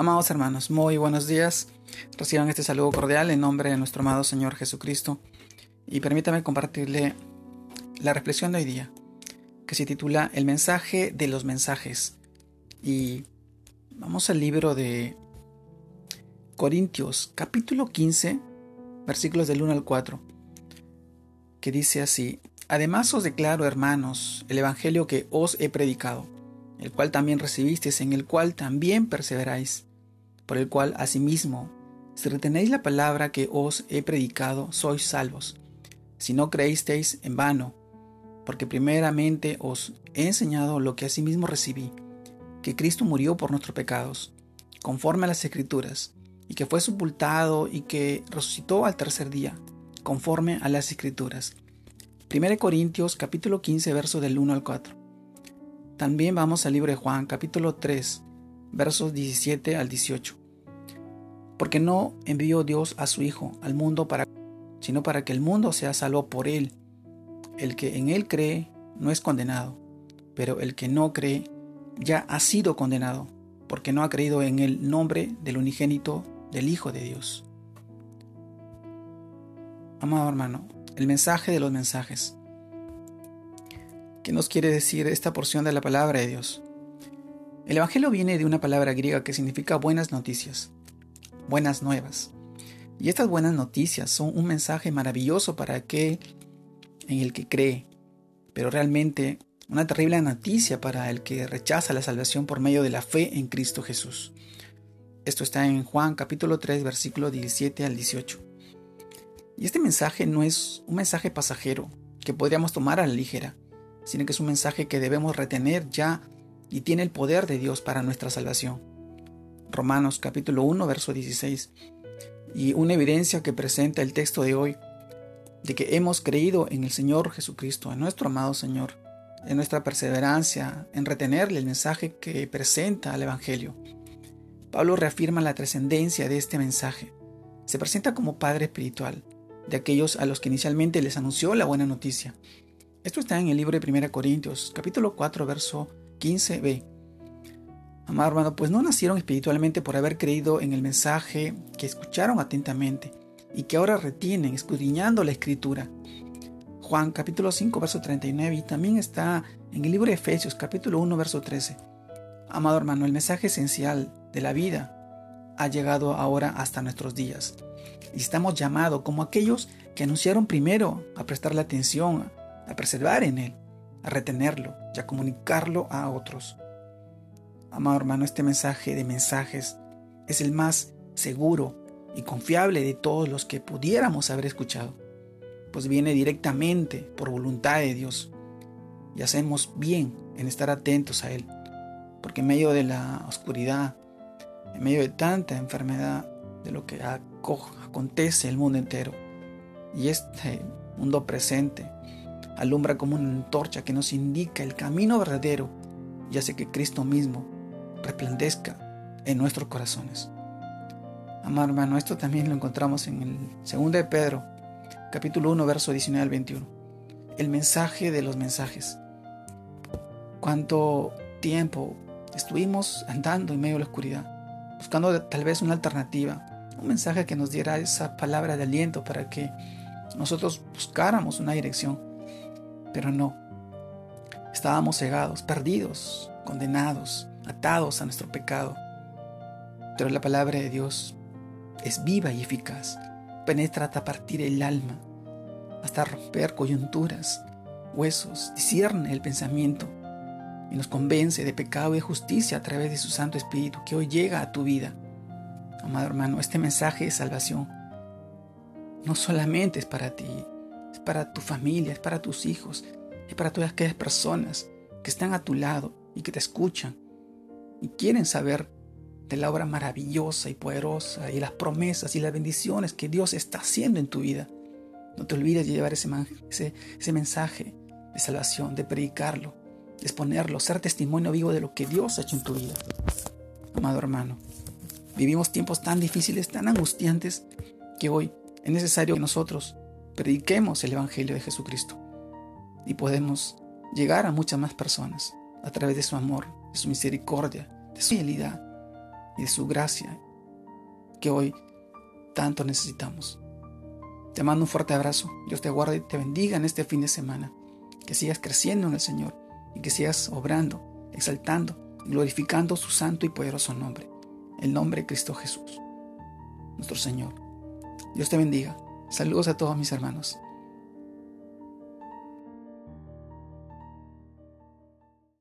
Amados hermanos, muy buenos días. Reciban este saludo cordial en nombre de nuestro amado Señor Jesucristo. Y permítame compartirle la reflexión de hoy día, que se titula El mensaje de los mensajes. Y vamos al libro de Corintios, capítulo 15, versículos del 1 al 4, que dice así, Además os declaro, hermanos, el Evangelio que os he predicado, el cual también recibisteis, en el cual también perseveráis por el cual asimismo, si retenéis la palabra que os he predicado, sois salvos, si no creísteis en vano, porque primeramente os he enseñado lo que asimismo recibí, que Cristo murió por nuestros pecados, conforme a las Escrituras, y que fue sepultado y que resucitó al tercer día, conforme a las Escrituras. 1 Corintios capítulo 15 versos del 1 al 4. También vamos al libro de Juan capítulo 3 versos 17 al 18 porque no envió Dios a su Hijo al mundo para sino para que el mundo sea salvo por él. El que en él cree no es condenado, pero el que no cree ya ha sido condenado, porque no ha creído en el nombre del unigénito del Hijo de Dios. Amado hermano, el mensaje de los mensajes. ¿Qué nos quiere decir esta porción de la palabra de Dios? El Evangelio viene de una palabra griega que significa buenas noticias buenas nuevas. Y estas buenas noticias son un mensaje maravilloso para aquel en el que cree, pero realmente una terrible noticia para el que rechaza la salvación por medio de la fe en Cristo Jesús. Esto está en Juan capítulo 3 versículo 17 al 18. Y este mensaje no es un mensaje pasajero que podríamos tomar a la ligera, sino que es un mensaje que debemos retener ya y tiene el poder de Dios para nuestra salvación. Romanos capítulo 1, verso 16. Y una evidencia que presenta el texto de hoy, de que hemos creído en el Señor Jesucristo, en nuestro amado Señor, en nuestra perseverancia, en retenerle el mensaje que presenta al Evangelio. Pablo reafirma la trascendencia de este mensaje. Se presenta como Padre Espiritual de aquellos a los que inicialmente les anunció la buena noticia. Esto está en el libro de 1 Corintios, capítulo 4, verso 15b. Amado hermano, pues no nacieron espiritualmente por haber creído en el mensaje que escucharon atentamente y que ahora retienen escudriñando la escritura. Juan capítulo 5 verso 39 y también está en el libro de Efesios capítulo 1 verso 13. Amado hermano, el mensaje esencial de la vida ha llegado ahora hasta nuestros días y estamos llamados como aquellos que anunciaron primero a prestarle atención, a preservar en él, a retenerlo y a comunicarlo a otros. Amado hermano, este mensaje de mensajes es el más seguro y confiable de todos los que pudiéramos haber escuchado, pues viene directamente por voluntad de Dios y hacemos bien en estar atentos a Él, porque en medio de la oscuridad, en medio de tanta enfermedad, de lo que acontece el mundo entero, y este mundo presente alumbra como una antorcha que nos indica el camino verdadero y hace que Cristo mismo resplandezca en nuestros corazones. Amado hermano, esto también lo encontramos en el 2 de Pedro, capítulo 1, verso 19 al 21. El mensaje de los mensajes. Cuánto tiempo estuvimos andando en medio de la oscuridad, buscando tal vez una alternativa, un mensaje que nos diera esa palabra de aliento para que nosotros buscáramos una dirección, pero no. Estábamos cegados, perdidos, condenados, atados a nuestro pecado. Pero la palabra de Dios es viva y eficaz, penetra hasta partir el alma, hasta romper coyunturas, huesos, discierne el pensamiento y nos convence de pecado y justicia a través de su Santo Espíritu que hoy llega a tu vida. Amado hermano, este mensaje de salvación no solamente es para ti, es para tu familia, es para tus hijos, es para todas aquellas personas que están a tu lado y que te escuchan y quieren saber de la obra maravillosa y poderosa y las promesas y las bendiciones que Dios está haciendo en tu vida. No te olvides de llevar ese, ese, mensaje de salvación, de predicarlo, de exponerlo, ser testimonio vivo de lo que Dios ha hecho en tu vida. Amado hermano, vivimos tiempos tan difíciles, tan angustiantes, que hoy es necesario que nosotros prediquemos el Evangelio de Jesucristo y podemos llegar a muchas más personas a través de su amor, de su misericordia, de su fidelidad y de su gracia que hoy tanto necesitamos. Te mando un fuerte abrazo. Dios te guarde y te bendiga en este fin de semana. Que sigas creciendo en el Señor y que sigas obrando, exaltando, glorificando su santo y poderoso nombre, el nombre de Cristo Jesús, nuestro Señor. Dios te bendiga. Saludos a todos mis hermanos.